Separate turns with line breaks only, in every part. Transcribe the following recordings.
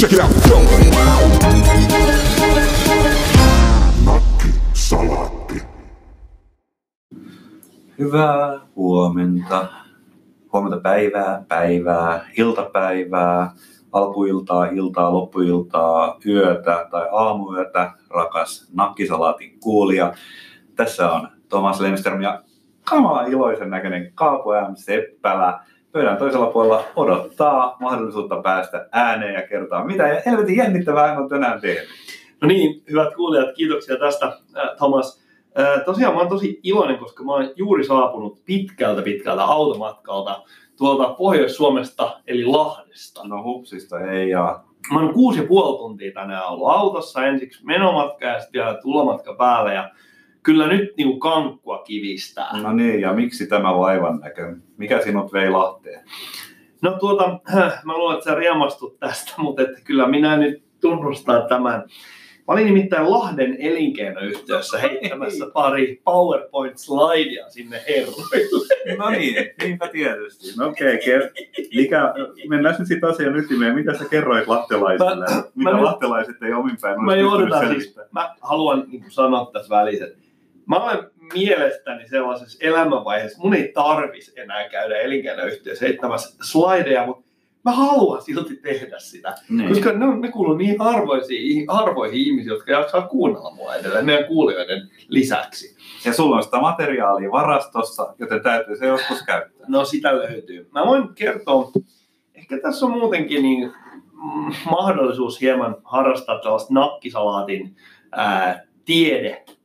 Check it out. Go. Nakki salaatti.
Hyvää huomenta. Huomenta päivää, päivää, iltapäivää, alkuiltaa, iltaa, loppuiltaa, yötä tai aamuyötä, rakas nakkisalaatin kuulija. Tässä on Thomas Lemström ja kamala iloisen näköinen Kaapo M. Seppälä. Pöydän toisella puolella odottaa mahdollisuutta päästä ääneen ja kertoa, mitä ja helvetin jännittävää hän on tänään tehnyt.
No niin, hyvät kuulijat, kiitoksia tästä, äh, Thomas. Äh, tosiaan mä oon tosi iloinen, koska mä oon juuri saapunut pitkältä pitkältä automatkalta tuolta Pohjois-Suomesta, eli Lahdesta.
No hupsista ei ja
Mä oon kuusi ja puoli tuntia tänään ollut autossa, ensiksi menomatka ja sitten vielä tulomatka päälle. Ja kyllä nyt niinku kankkua kivistää.
No niin, ja miksi tämä vaivan näkö? Mikä sinut vei Lahteen?
No tuota, mä luulen, että sä riemastut tästä, mutta että kyllä minä nyt tunnustan tämän. Mä olin nimittäin Lahden elinkeinoyhtiössä heittämässä pari PowerPoint-slidea sinne herroille.
No niin, niinpä tietysti. No okei, okay, mikä, mennään nyt sitten asian ytimeen. Mitä sä kerroit lahtelaisille?
Mä-
Mitä
mä nyt-
ei omin päin
Mä siis, mä haluan niin sanoa tässä välissä, että mä olen mielestäni sellaisessa elämänvaiheessa, mun ei tarvis enää käydä elinkeinoyhtiössä heittämässä slideja, mutta mä haluan silti tehdä sitä.
Niin.
Koska ne, ne kuuluu niin harvoisiin, harvoihin ihmisiin, jotka jaksaa kuunnella mua edelleen meidän kuulijoiden lisäksi.
Ja sulla on sitä materiaalia varastossa, joten täytyy se joskus käyttää.
No sitä löytyy. Mä voin kertoa, ehkä tässä on muutenkin niin, mahdollisuus hieman harrastaa tällaista nakkisalaatin ää,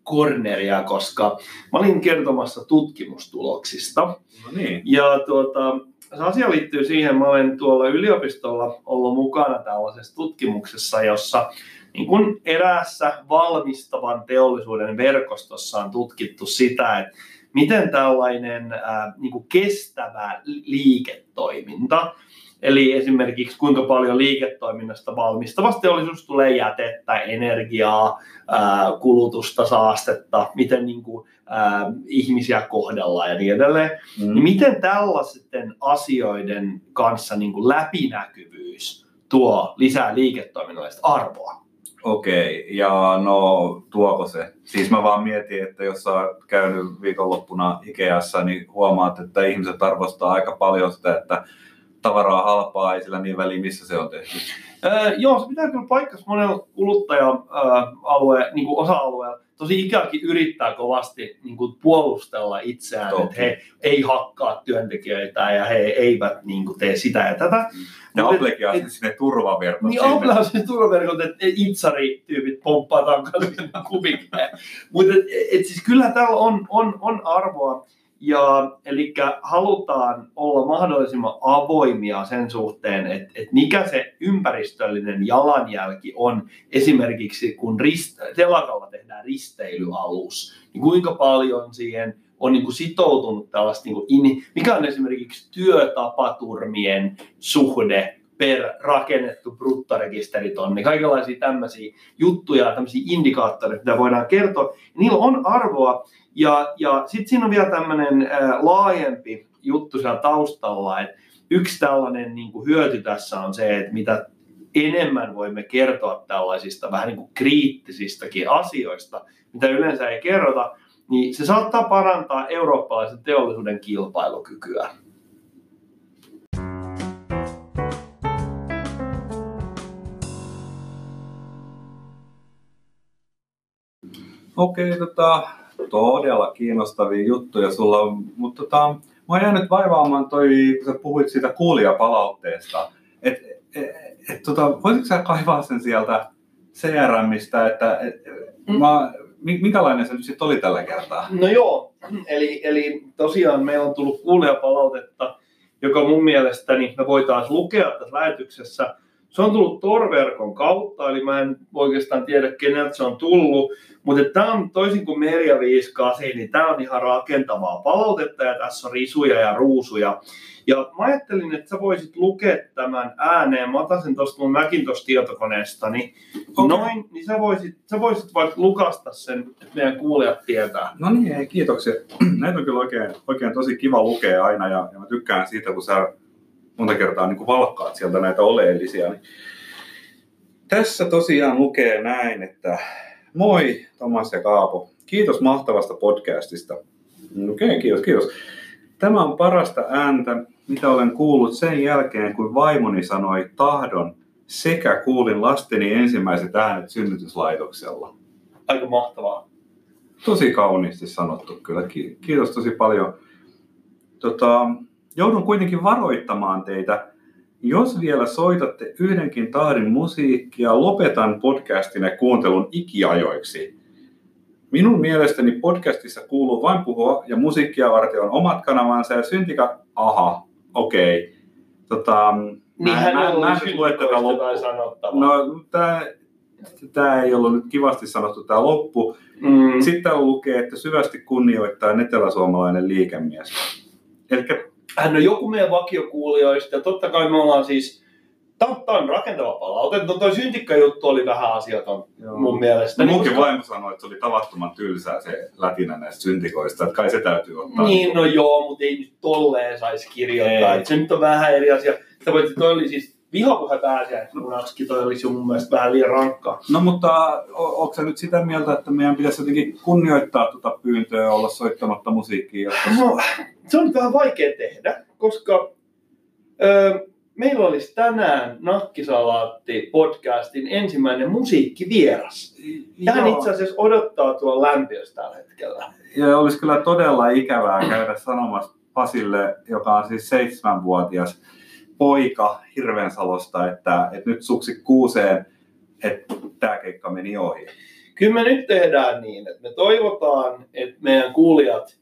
tiedekorneria, koska mä olin kertomassa tutkimustuloksista.
No niin.
Ja tuota, se asia liittyy siihen, mä olen tuolla yliopistolla ollut mukana tällaisessa tutkimuksessa, jossa niin kuin eräässä valmistavan teollisuuden verkostossa on tutkittu sitä, että miten tällainen ää, niin kuin kestävä liiketoiminta, eli esimerkiksi kuinka paljon liiketoiminnasta valmistavasta teollisuus tulee jätettä, energiaa, kulutusta, saastetta, miten niin kuin, ihmisiä kohdellaan ja niin edelleen. Niin
Mm.
miten tällaisten asioiden kanssa niin kuin läpinäkyvyys tuo lisää liiketoiminnallista arvoa?
Okei, ja no tuoko se? Siis mä vaan mietin, että jos sä oot käynyt viikonloppuna Ikeassa, niin huomaat, että ihmiset arvostaa aika paljon sitä, että tavaraa halpaa, ei sillä niin väliä, missä se on tehty.
Öö, joo, se pitää kyllä paikkansa monella kuluttaja-alue, niin kuin osa-alueella. Tosi ikäkin yrittää kovasti niin kuin puolustella itseään,
Toki.
että he ei hakkaa työntekijöitä ja he eivät niin kuin, tee sitä ja tätä.
Ja
et-
Applekin on sinne turvaverkot
Niin
sinne.
Apple on se turvaverkot, että itsari-tyypit pomppaa takaisin kubikkeen. Mutta siis kyllä täällä on, on, on arvoa. Ja, eli halutaan olla mahdollisimman avoimia sen suhteen, että, että mikä se ympäristöllinen jalanjälki on esimerkiksi kun rist, telakalla tehdään risteilyalus, niin kuinka paljon siihen on niin kuin sitoutunut tällaista, niin kuin in, mikä on esimerkiksi työtapaturmien suhde per rakennettu bruttorekisteritonni, kaikenlaisia tämmöisiä juttuja, tämmöisiä indikaattoreita, mitä voidaan kertoa. Niillä on arvoa, ja, ja sitten siinä on vielä tämmöinen laajempi juttu siellä taustalla, että yksi tällainen niin kuin hyöty tässä on se, että mitä enemmän voimme kertoa tällaisista vähän niin kuin kriittisistäkin asioista, mitä yleensä ei kerrota, niin se saattaa parantaa eurooppalaisen teollisuuden kilpailukykyä.
Okei, tota, todella kiinnostavia juttuja sulla on, mutta tota, mä oon jäänyt vaivaamaan toi, kun sä puhuit siitä kuulijapalautteesta. Et, et, et, tota, voisitko sä kaivaa sen sieltä CRMistä, että et,
Mm.
mä, mi- minkälainen se nyt sitten oli tällä kertaa?
No joo, eli, eli tosiaan meillä on tullut kuulijapalautetta, joka mun mielestäni me voitaisiin lukea tässä lähetyksessä. Se on tullut Torverkon kautta, eli mä en oikeastaan tiedä keneltä se on tullut, mutta tämä on toisin kuin Merja 58, niin tämä on ihan rakentavaa palautetta ja tässä on risuja ja ruusuja. Ja mä ajattelin, että sä voisit lukea tämän ääneen. Mä otan sen tuosta mun Macintosh-tietokoneestani.
Okei.
Noin, niin sä voisit, sä voisit vaikka lukasta sen, että meidän kuulijat tietää.
No niin, ei, kiitoksia. Näitä on kyllä oikein, oikein tosi kiva lukea aina ja, ja mä tykkään siitä, kun sä monta kertaa niin kuin valkkaat sieltä näitä oleellisia. Niin Tässä tosiaan lukee näin, että moi Tomas ja Kaapo. Kiitos mahtavasta podcastista. Okei, okay, kiitos, kiitos. Tämä on parasta ääntä, mitä olen kuullut sen jälkeen, kun vaimoni sanoi tahdon sekä kuulin lasteni ensimmäiset äänet synnytyslaitoksella.
Aika mahtavaa.
Tosi kauniisti sanottu kyllä. Ki- Kiitos tosi paljon. Tota, joudun kuitenkin varoittamaan teitä. Jos vielä soitatte yhdenkin tahdin musiikkia, lopetan podcastine kuuntelun ikiajoiksi. Minun mielestäni podcastissa kuuluu vain puhua ja musiikkia varten on omat kanavansa ja syntika... Aha, okei. Okay. Tota, mä- mä-
ei
mä en lue tätä loppua. No, tämä, tämä ei ollut nyt kivasti sanottu tämä loppu.
mm.
Sitten lukee, että syvästi kunnioittaa eteläsuomalainen liikemies. Eli
hän on joku meidän vakiokuulijoista ja totta kai me ollaan siis Tämä on, rakentava palaute. No toi syntikkajuttu oli vähän asiaton mun mielestä.
Munkin
koska-
vaimo sanoi, että se oli tavattoman tylsää se lätinä näistä syntikoista, että kai se täytyy ottaa.
Niin, no joo, mutta ei nyt tolleen saisi kirjoittaa.
Ei.
Et se nyt on vähän eri asia. Sitä voit, toi oli siis vihapuhe pääsiäismunaksikin, toi olisi jo mun mielestä vähän liian rankkaa.
No mutta o- onko se nyt sitä mieltä, että meidän pitäisi jotenkin kunnioittaa tuota pyyntöä ja olla soittamatta musiikkia?
No, se on vähän vaikea tehdä, koska ö, meillä olisi tänään Nakkisalaatti podcastin ensimmäinen musiikkivieras. Ja hän
Joo.
itse asiassa odottaa tuolla lämpiössä tällä hetkellä.
Ja olisi kyllä todella ikävää käydä sanomassa Pasille, joka on siis seitsemänvuotias poika Hirvensalosta, että, että nyt suksi kuuseen, että tämä keikka meni ohi.
Kyllä me nyt tehdään niin, että me toivotaan, että meidän kuulijat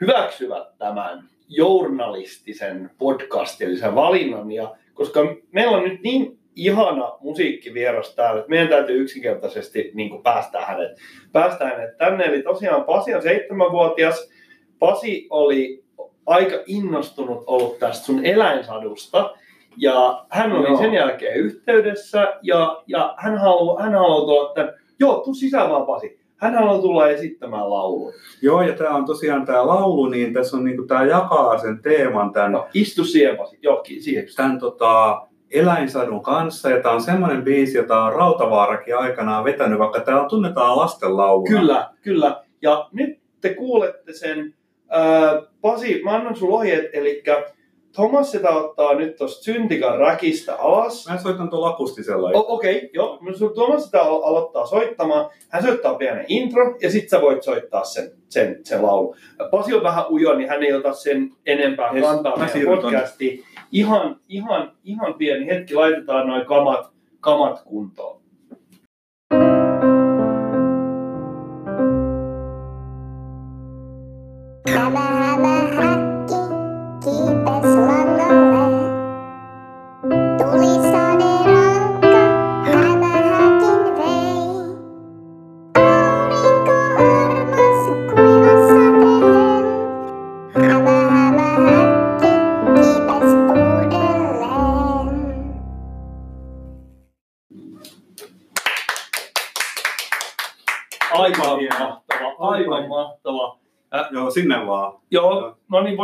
hyväksyvät tämän journalistisen podcastillisen valinnan. Ja koska meillä on nyt niin ihana musiikkivieras täällä, että meidän täytyy yksinkertaisesti niin kuin päästää hänet, päästää hänet tänne. Eli tosiaan Pasi on seitsemänvuotias. Pasi oli aika innostunut ollut tästä sun eläinsadusta. Ja hän oli
Joo.
sen jälkeen yhteydessä ja, ja hän haluaa hän haluaa tulla tämän, joo, tuu sisään vaan Pasi. Hän haluaa tulla esittämään laulun.
Joo, ja tämä on tosiaan tämä laulu, niin tässä on niinku, tämä jakaa sen teeman tämän,
No, istu siihen Pasi, johonkin siihen.
tämän tota, eläinsadun kanssa, ja tämä on semmoinen biisi, jota on Rautavaarakin aikanaan vetänyt, vaikka tämä tunnetaan lastenlauluna.
Kyllä, kyllä. Ja nyt te kuulette sen. Pasi, mä annan sulle ohjeet, eli Thomas sitä ottaa nyt tuosta syntikan räkistä alas.
Mä soitan tuolla akustisella.
O- Okei, okay, joo. Sun- Tuomas sitä al- aloittaa soittamaan. Hän soittaa pienen intro ja sitten sä voit soittaa sen, sen, sen laulu. Pasi on vähän ujo, niin hän ei ota sen enempää
Yes,
kantaa
mä
meidän podcastiin. Ihan, ihan, ihan pieni hetki, laitetaan noin kamat, kamat kuntoon.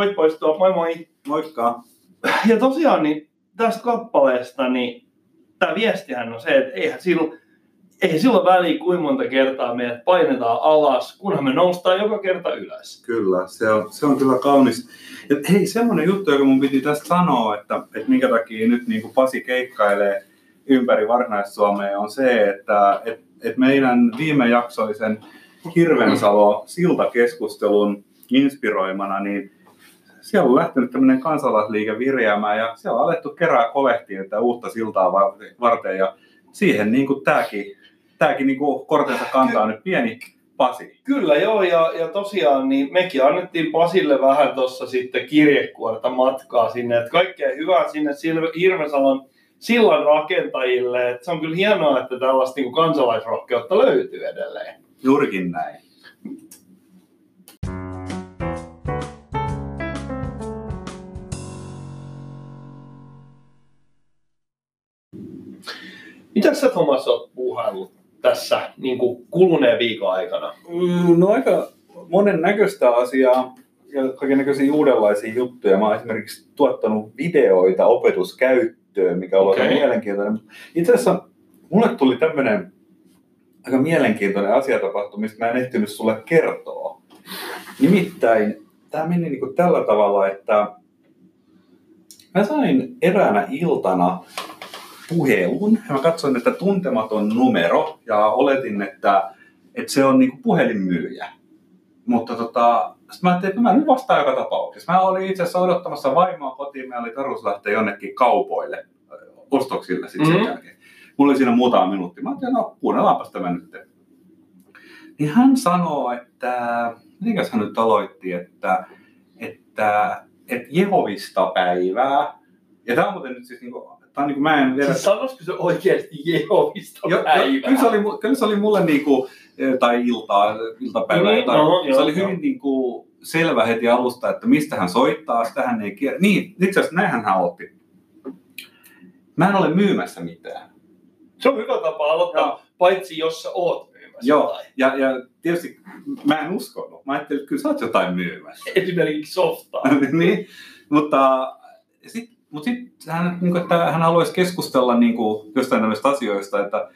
Voit poistua, moi moi.
Moikka.
Ja tosiaan niin tästä kappaleesta, niin tämä viestihän on se, että eihän silloin, ei silloin väliä kuinka monta kertaa meidät painetaan alas, kunhan me noustaan joka kerta ylös.
Kyllä, se on, se on kyllä kaunis. Ja hei, semmoinen juttu, joka mun piti tästä sanoa, että, että minkä takia nyt niin kuin Pasi keikkailee ympäri Varsinais-Suomea, on se, että, että, että meidän viimejaksoisen Hirvensalo siltakeskustelun inspiroimana, niin siellä on lähtenyt tämmöinen kansalaisliike viriämään ja siellä on alettu kerää kolehtia tätä uutta siltaa varten- ja siihen niin kuin tämäkin, tämäkin niin kuin kortensa kantaa nyt pieni Pasi.
Kyllä joo, ja, ja tosiaan niin mekin annettiin Pasille vähän tuossa sitten kirjekuorta matkaa sinne, että kaikkea hyvää sinne Hirvesalon sillan rakentajille. Et se on kyllä hienoa, että tällaista niin kuin kansalaisrohkeutta löytyy edelleen.
Juurikin näin.
Mitä sä Thomas oot puuhaillut tässä niin kuin kuluneen viikon aikana?
Mm, No aika monen näköistä asiaa ja kaiken näköisiä uudenlaisia juttuja. Mä oon esimerkiksi tuottanut videoita opetuskäyttöön, mikä on okay. mielenkiintoinen. Itse asiassa mulle tuli tämmöinen aika mielenkiintoinen asia tapahtui, mistä mä en ehtinyt sulle kertoa. Nimittäin tämä meni niin kuin tällä tavalla, että mä sain eräänä iltana puhelun. Ja mä katsoin, että tuntematon numero ja oletin, että, että se on niin kuin puhelinmyyjä. Mutta tota, sitten mä ajattelin, että mä nyt vastaan joka tapauksessa. Mä olin itse asiassa odottamassa vaimoa kotiin, mä olin tarkoitus lähteä jonnekin kaupoille ostoksille sitten sen
Mhm.
jälkeen. Mulla oli siinä muutama minuutti. Mä ajattelin, no kuunnellaanpas tämä nyt. Niin hän sanoo, että, mitenkäs hän nyt aloitti, että, että, että Jehovista päivää. Ja tämä on muuten nyt siis niinku, tää on niinku, mä en vielä...
Siis sanoisiko se oikeasti Jehovista
Jo,
päivää?
kyllä, se oli, kyllä se oli mulle niinku, eh, tai iltaa, iltapäivää,
Niin,
tai,
no,
se
joo,
oli
joo.
hyvin niinku selvä heti alusta, että mistä hän soittaa, sitä hän ei kier... Niin, itse asiassa näinhän hän aloitti. Mä en ole myymässä mitään.
Se on hyvä tapa aloittaa,
Joo.
paitsi jos sä oot myymässä
Joo, ja, ja tietysti mä en uskonut. Mä ajattelin, että kyllä sä oot jotain myymässä.
Esimerkiksi softaa.
niin, mutta sitten mut sit hän, niin kuin, että hän haluaisi keskustella niin kuin, jostain näistä asioista, että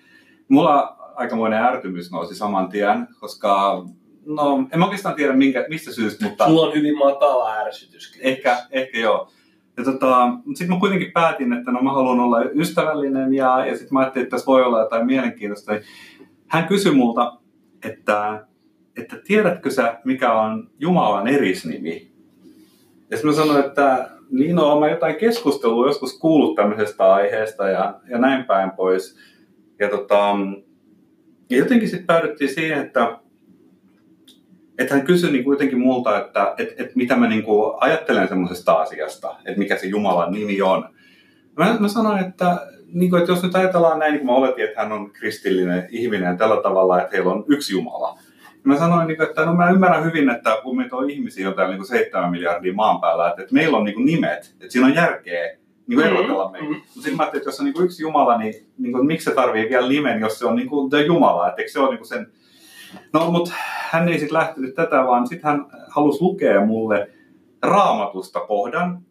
mulla aikamoinen ärtymys nousi saman tien, koska no, en mä oikeastaan tiedä minkä, mistä syystä, mutta
Sulla on hyvin matala ärsytys.
ehkä, ehkä joo. Ja tota, mutta sitten mä kuitenkin päätin, että no mä haluan olla ystävällinen ja, ja sitten mä ajattelin, että tässä voi olla jotain mielenkiintoista. Hän kysyi multa, että, että tiedätkö sä, mikä on Jumalan erisnimi? Ja sitten mä sanoin, että niin no, mä jotain keskustelua joskus kuullut tämmöisestä aiheesta ja, ja näin päin pois. Ja, tota, jotenkin sitten päädyttiin siihen, että, että hän kysyi niin kuitenkin multa, että et, et mitä mä niin kuin ajattelen semmoisesta asiasta, että mikä se Jumalan nimi on. Mä, mä sanoin, että, niin kuin, että jos nyt ajatellaan näin, niin kuin mä oletin, että hän on kristillinen ihminen tällä tavalla, että heillä on yksi Jumala. Mä sanoin, niin kuin, että no mä ymmärrän hyvin, että kun meitä on ihmisiä jotain niin kuin 7 miljardia maan päällä, että, että meillä on niin kuin nimet, että siinä on järkeä niin kuin erotella meitä.
Mhm.
Mutta sitten mä ajattelin, että jos on niin kuin yksi Jumala, niin, niin kuin, miksi se tarvii vielä nimen, jos se on niin kuin the Jumala, että se ole niin kuin sen... No, mutta hän ei sitten lähtenyt tätä, vaan sitten hän halusi lukea mulle raamatusta kohdan.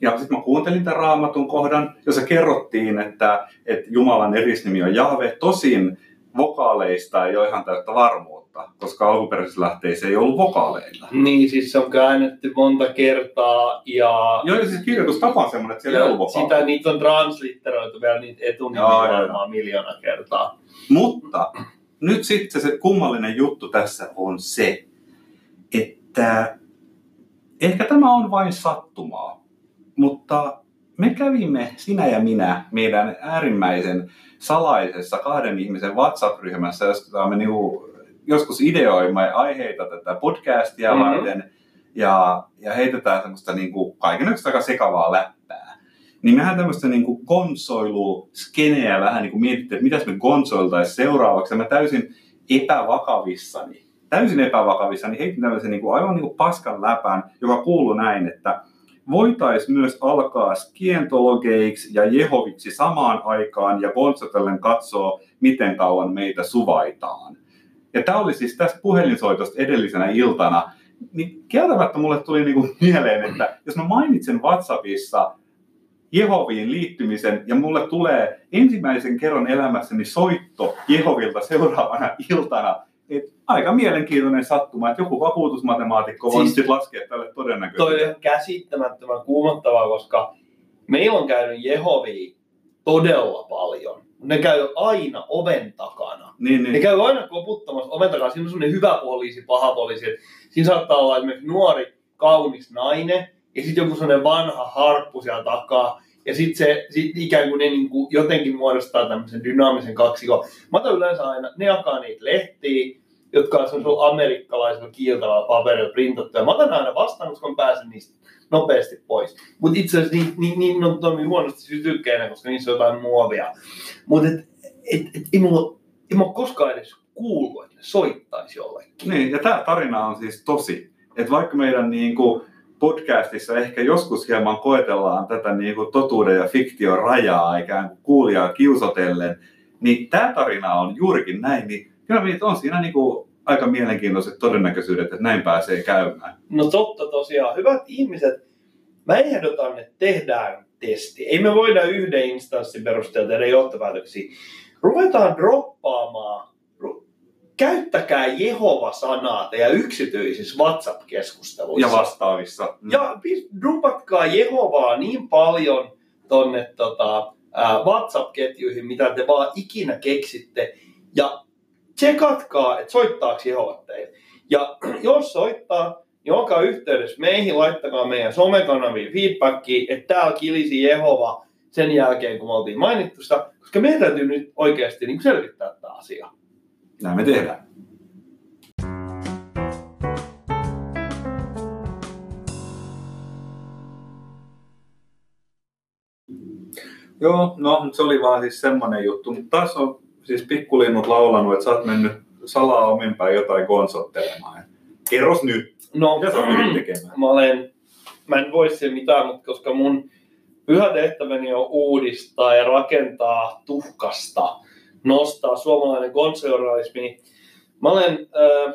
Ja sitten mä kuuntelin tämän raamatun kohdan, jossa kerrottiin, että, että Jumalan erisnimi on Jahve. Tosin vokaaleista ei ole ihan täyttä varmuutta, koska alkuperäisessä lähteissä ei ollut vokaaleilla.
Niin, siis se on käännetty monta kertaa ja,
Joo, ja siis kirjoitustapa on semmoinen, että siellä ei ollut vokaaleita.
sitä, niitä on translitteroitu vielä niitä etunimiä varmaan miljoona kertaa.
Mutta nyt sitten se kummallinen juttu tässä on se, että ehkä tämä on vain sattumaa, mutta me kävimme, sinä ja minä, meidän äärimmäisen salaisessa kahden ihmisen WhatsApp-ryhmässä, jossa me niinku joskus ideoimme aiheita tätä podcastia
Mhm.
mm-hmm. varten ja, ja heitetään semmoista niinku kaikenlaista aika sekavaa läppää. Niin mehän tämmöistä niinku konsoiluskeneä vähän niinku mietittiin, että mitäs me konsoiltaisiin seuraavaksi. Ja mä täysin epävakavissani, täysin epävakavissani heitin tämmöisen niinku aivan niinku paskan läpän, joka kuuluu näin, että voitaisiin myös alkaa skientologeiksi ja jehoviksi samaan aikaan ja konsoltellen katsoa, miten kauan meitä suvaitaan. Ja tämä oli siis tästä puhelinsoitosta edellisenä iltana, niin kieltämättä mulle tuli niinku mieleen, että jos mä mainitsen WhatsAppissa Jehoviin liittymisen ja mulle tulee ensimmäisen kerran elämässäni soitto Jehovilta seuraavana iltana, et aika mielenkiintoinen sattuma, että joku vakuutusmatemaatikko voi
Siis-
siis, laskea tälle
Toi on
todennäköisesti.
käsittämättömän kuumottavaa, koska meillä on käynyt Jehovia todella paljon. Ne käy aina oven takana.
Niin,
Ne
niin.
käy aina koputtamassa oven takana. Siinä on semmoinen hyvä poliisi, paha poliisi. Siinä saattaa olla esimerkiksi nuori, kaunis nainen ja sitten joku semmoinen vanha harppu siellä takaa. Ja sitten se sit ikään kuin ne niinku jotenkin muodostaa tämmöisen dynaamisen kaksikon. Mä otan yleensä aina, ne jakaa niitä lehtiä, jotka on semmoisella amerikkalaisella kiiltävällä paperilla printattu. Mä otan aina vastaan, koska mä pääsen niistä nopeasti pois. Mutta itse asiassa niin, niin, niin on toimii huonosti sytykkeinä, koska niissä on jotain muovia. Mutta et, et, et, ei mulla ei mä ole koskaan edes kuullut, että ne soittaisi jollekin.
niin. Ja tämä tarina on siis tosi. Että vaikka meidän niin kuin, podcastissa ehkä joskus hieman koetellaan tätä niin kuin, totuuden ja fiktion rajaa ikään kuin kuulijaa kiusotellen, niin tämä tarina on juurikin näin, niin kyllä meitä on siinä niin kuin, aika mielenkiintoiset todennäköisyydet, että näin pääsee käymään.
No totta tosiaan. Hyvät ihmiset, mä ehdotan, että tehdään testi. Ei me voida yhden instanssin perusteella tehdä johtopäätöksiä. Ruvetaan droppaamaan, käyttäkää Jehova-sanaa teidän yksityisissä WhatsApp-keskusteluissa.
Ja vastaavissa. Mm.
Ja dumpatkaa Jehovaa niin paljon tonne tota, ää, WhatsApp-ketjuihin, mitä te vaan ikinä keksitte. Ja tsekatkaa, että soittaako Jehovat teille. Ja jos soittaa, niin olkaa yhteydessä meihin, laittakaa meidän somekanaviin feedbackia, että täällä kilisi Jehova sen jälkeen, kun me oltiin mainittu sitä, koska meidän täytyy nyt oikeasti niin selvittää tämä asia.
Näin me tehdään. Joo, no se oli vaan siis semmonen juttu. Mutta taas on siis pikkulinnut laulanut, että sä oot mennyt salaa ominpäin jotain konsottelemaan. Kerros nyt,
No,
mitä sä oot tekemään?
mä olen, mä en voi siihen mitään, mutta koska mun pyhä tehtäväni on uudistaa ja rakentaa tuhkasta, nostaa suomalainen konservaalismi, niin mä olen äh,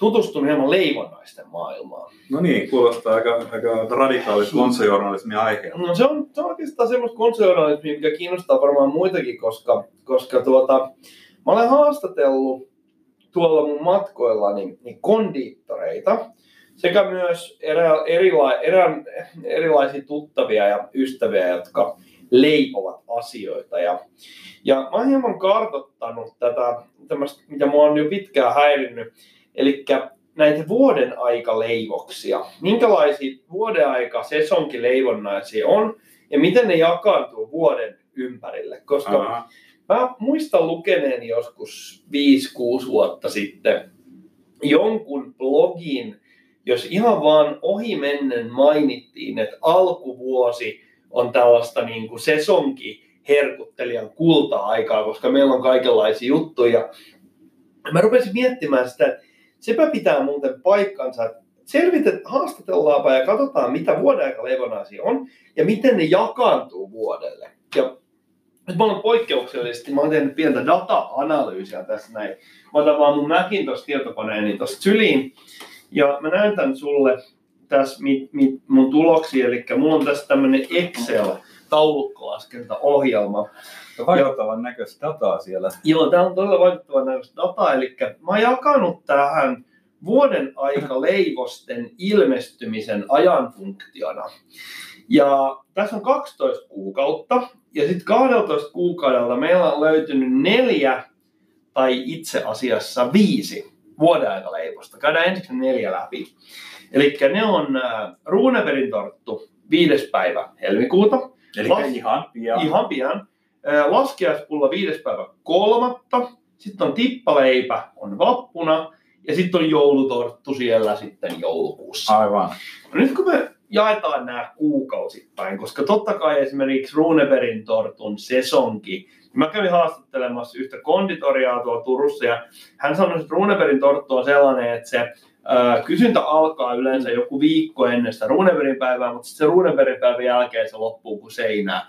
tutustunut hieman leivonnaisten maailmaan.
No niin, kuulostaa aika, aika radikaalit konsejournalismin aiheelta.
No se on, se on oikeastaan semmoista konservaalismia, mikä kiinnostaa varmaan muitakin, koska, koska tuota, mä olen haastatellut tuolla mun matkoillani niin kondiittoreita sekä myös erä, erila, erä, erilaisia tuttavia ja ystäviä, jotka leipovat asioita. Ja, ja mä oon hieman kartoittanut tätä, tämmöistä, mitä mua on jo pitkään häirinnyt, eli näitä vuoden aikaleivoksia. Minkälaisia vuoden aika sesonkileivonnaisia on ja miten ne jakaantuu vuoden ympärille. Koska
Aha.
Mä muistan lukeneeni joskus 5-6 vuotta sitten jonkun blogin, jos ihan vaan ohimennen mainittiin, että alkuvuosi on tällaista niin kuin sesonki herkuttelijan kulta-aikaa, koska meillä on kaikenlaisia juttuja. Mä rupesin miettimään sitä, että sepä pitää muuten paikkansa, selvitet, haastatellaanpa ja katsotaan, mitä vuoden aika leivonnaisia on ja miten ne jakaantuu vuodelle. Ja nyt mä olen poikkeuksellisesti, mä olen tehnyt pientä data-analyysiä tässä näin. Mä otan vaan mun Macintosh tietokoneeni tuosta syliin ja mä näytän sulle tässä mit, mit, mun tuloksia, eli mulla on tässä tämmönen Excel taulukkolaskentaohjelma.
Vaikuttavan näköistä dataa siellä.
Joo, tämä on todella vaikuttava näköistä dataa, eli mä oon jakanut tähän vuoden aika leivosten ilmestymisen ajanfunktiona. Ja tässä on 12 kuukautta, ja sitten 12 kuukaudelta meillä on löytynyt neljä, tai itse asiassa viisi vuoden aika leivosta. Käydään ensiksi neljä läpi. Eli ne on äh, Runeberin torttu 5. päivä helmikuuta,
Eli
Las-
ihan pian.
ihan pian. Laskiaispulla 5. päivä kolmatta, sitten on tippaleipä on vappuna, ja sitten on joulutorttu siellä sitten joulukuussa.
Aivan.
No nyt kun me jaetaan nämä kuukausittain, koska totta kai esimerkiksi Runeberin tortun sesonki, niin mä kävin haastattelemassa yhtä konditoriaa tuolla Turussa ja hän sanoi, että Runeberin torttu on sellainen, että se kysyntä alkaa yleensä joku viikko ennen sitä Runeberin päivää, mutta sitten se Runeberin päivän jälkeen se loppuu kuin seinää.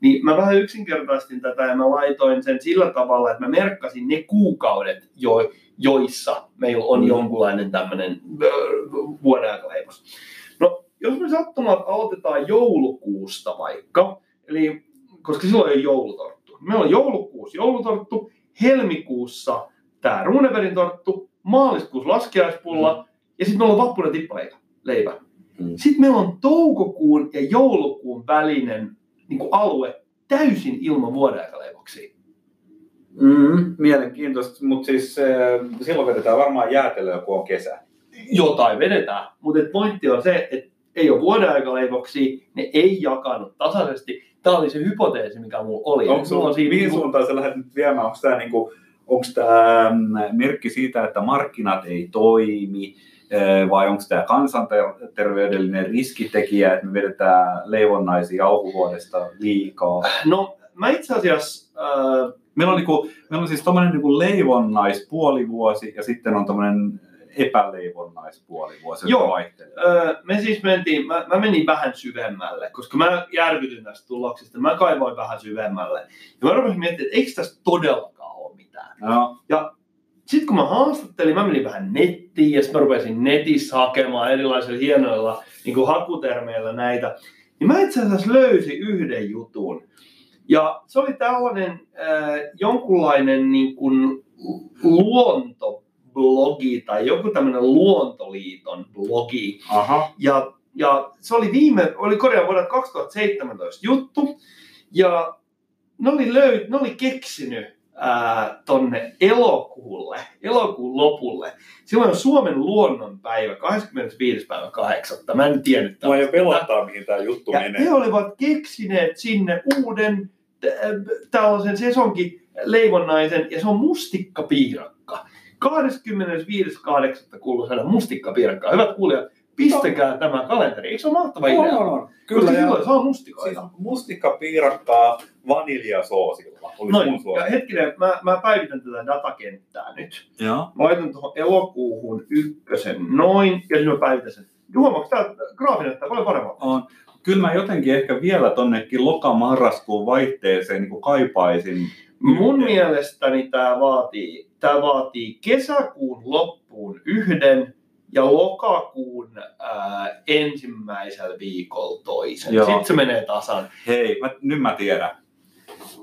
Niin mä vähän yksinkertaistin tätä ja mä laitoin sen sillä tavalla, että mä merkkasin ne kuukaudet, jo, joissa meillä on
Mm.
jonkunlainen tämmöinen vuoden aikaleivos. No, jos me sattumat aloitetaan joulukuusta vaikka, eli koska silloin ei joulutorttu. Meillä on joulukuussa joulutorttu, helmikuussa tämä Runeberin torttu, maaliskuussa laskiaispulla ja sitten meillä on vappuna tippaleipä. Leipä.
Mm.
Sitten meillä on toukokuun ja joulukuun välinen niin kuin alue täysin ilman vuoden aikaleivoksia.
Mm, mielenkiintoista, mutta siis äh, silloin vedetään varmaan jäätelöä, kun on kesä.
Jotain vedetään, mutta pointti on se, että ei ole vuoden aikaleivoksia, ne ei jakanut tasaisesti. Tämä oli se hypoteesi, mikä mulla oli.
Onko sulla,
on siinä
mihin
niinku-
suuntaan sä lähdet nyt viemään? Onko tämä niinku, onks tää mm, merkki siitä, että markkinat ei toimi? äh, Vai onko tämä kansanterveydellinen riskitekijä, että me vedetään leivonnaisia alkuvuodesta liikaa?
No, mä itse asiassa, äh,
Meillä on, niinku, meillä on siis tämmöinen niinku leivonnaispuolivuosi ja sitten on tämmöinen epäleivonnaispuolivuosi,
Joo.
vaihtelee.
Öö, me siis mentiin, mä, mä menin vähän syvemmälle, koska mä järkytyin tästä tuloksesta. Mä kaivoin vähän syvemmälle. Ja mä rupesin miettimään, että eikö tässä todellakaan mitään.
No,
Sitten kun mä haastattelin, mä menin vähän nettiin ja sitten mä rupesin netissä hakemaan erilaisilla hienoilla niin kuin hakutermeillä näitä. niin mä itse asiassa löysin yhden jutun. Ja se oli tällainen äh, jonkunlainen niin kuin luontoblogi tai joku tämmöinen luontoliiton blogi.
Aha.
Ja, ja se oli viime, oli korjaan vuodelta 2017 juttu. Ja ne oli, löy, ne oli keksinyt ää, tonne elokuulle, elokuun lopulle. Silloin on Suomen luonnonpäivä, 25. päivä 8. Mä en tiennyt
Mua jo pelottaa, mihin tämä juttu
Ja
menee.
he olivat keksineet sinne uuden tällaisen sesonkin leivonnaisen, ja se on mustikkapiirakka. 25.8. kuuluu saada mustikkapiirakkaa. Hyvät kuulijat, pistäkää tämä kalenteri. Eikö se ole mahtava idea?
On, on, on.
Kyllä,
Kyllä,
Koska
ja
silloin saa
siis
mustikoita.
mustikkapiirakkaa vaniljasoosilla. Oli
Noin,
mun suosikki.
ja hetkinen, mä, mä päivitän tätä datakenttää nyt.
Joo.
Mä laitan tuohon elokuuhun ykkösen noin, ja sitten mä päivitän sen. Huomaatko, tämä graafi näyttää paljon paremmalta.
On. Kyllä mä jotenkin ehkä vielä tonnekin loka-marraskuun vaihteeseen niin kaipaisin.
Mun mielestäni tämä vaatii, tää vaatii kesäkuun loppuun yhden ja lokakuun ää, ensimmäisellä viikolla toisen.
Joo.
Sitten se menee tasan.
Hei, mä, nyt mä tiedän.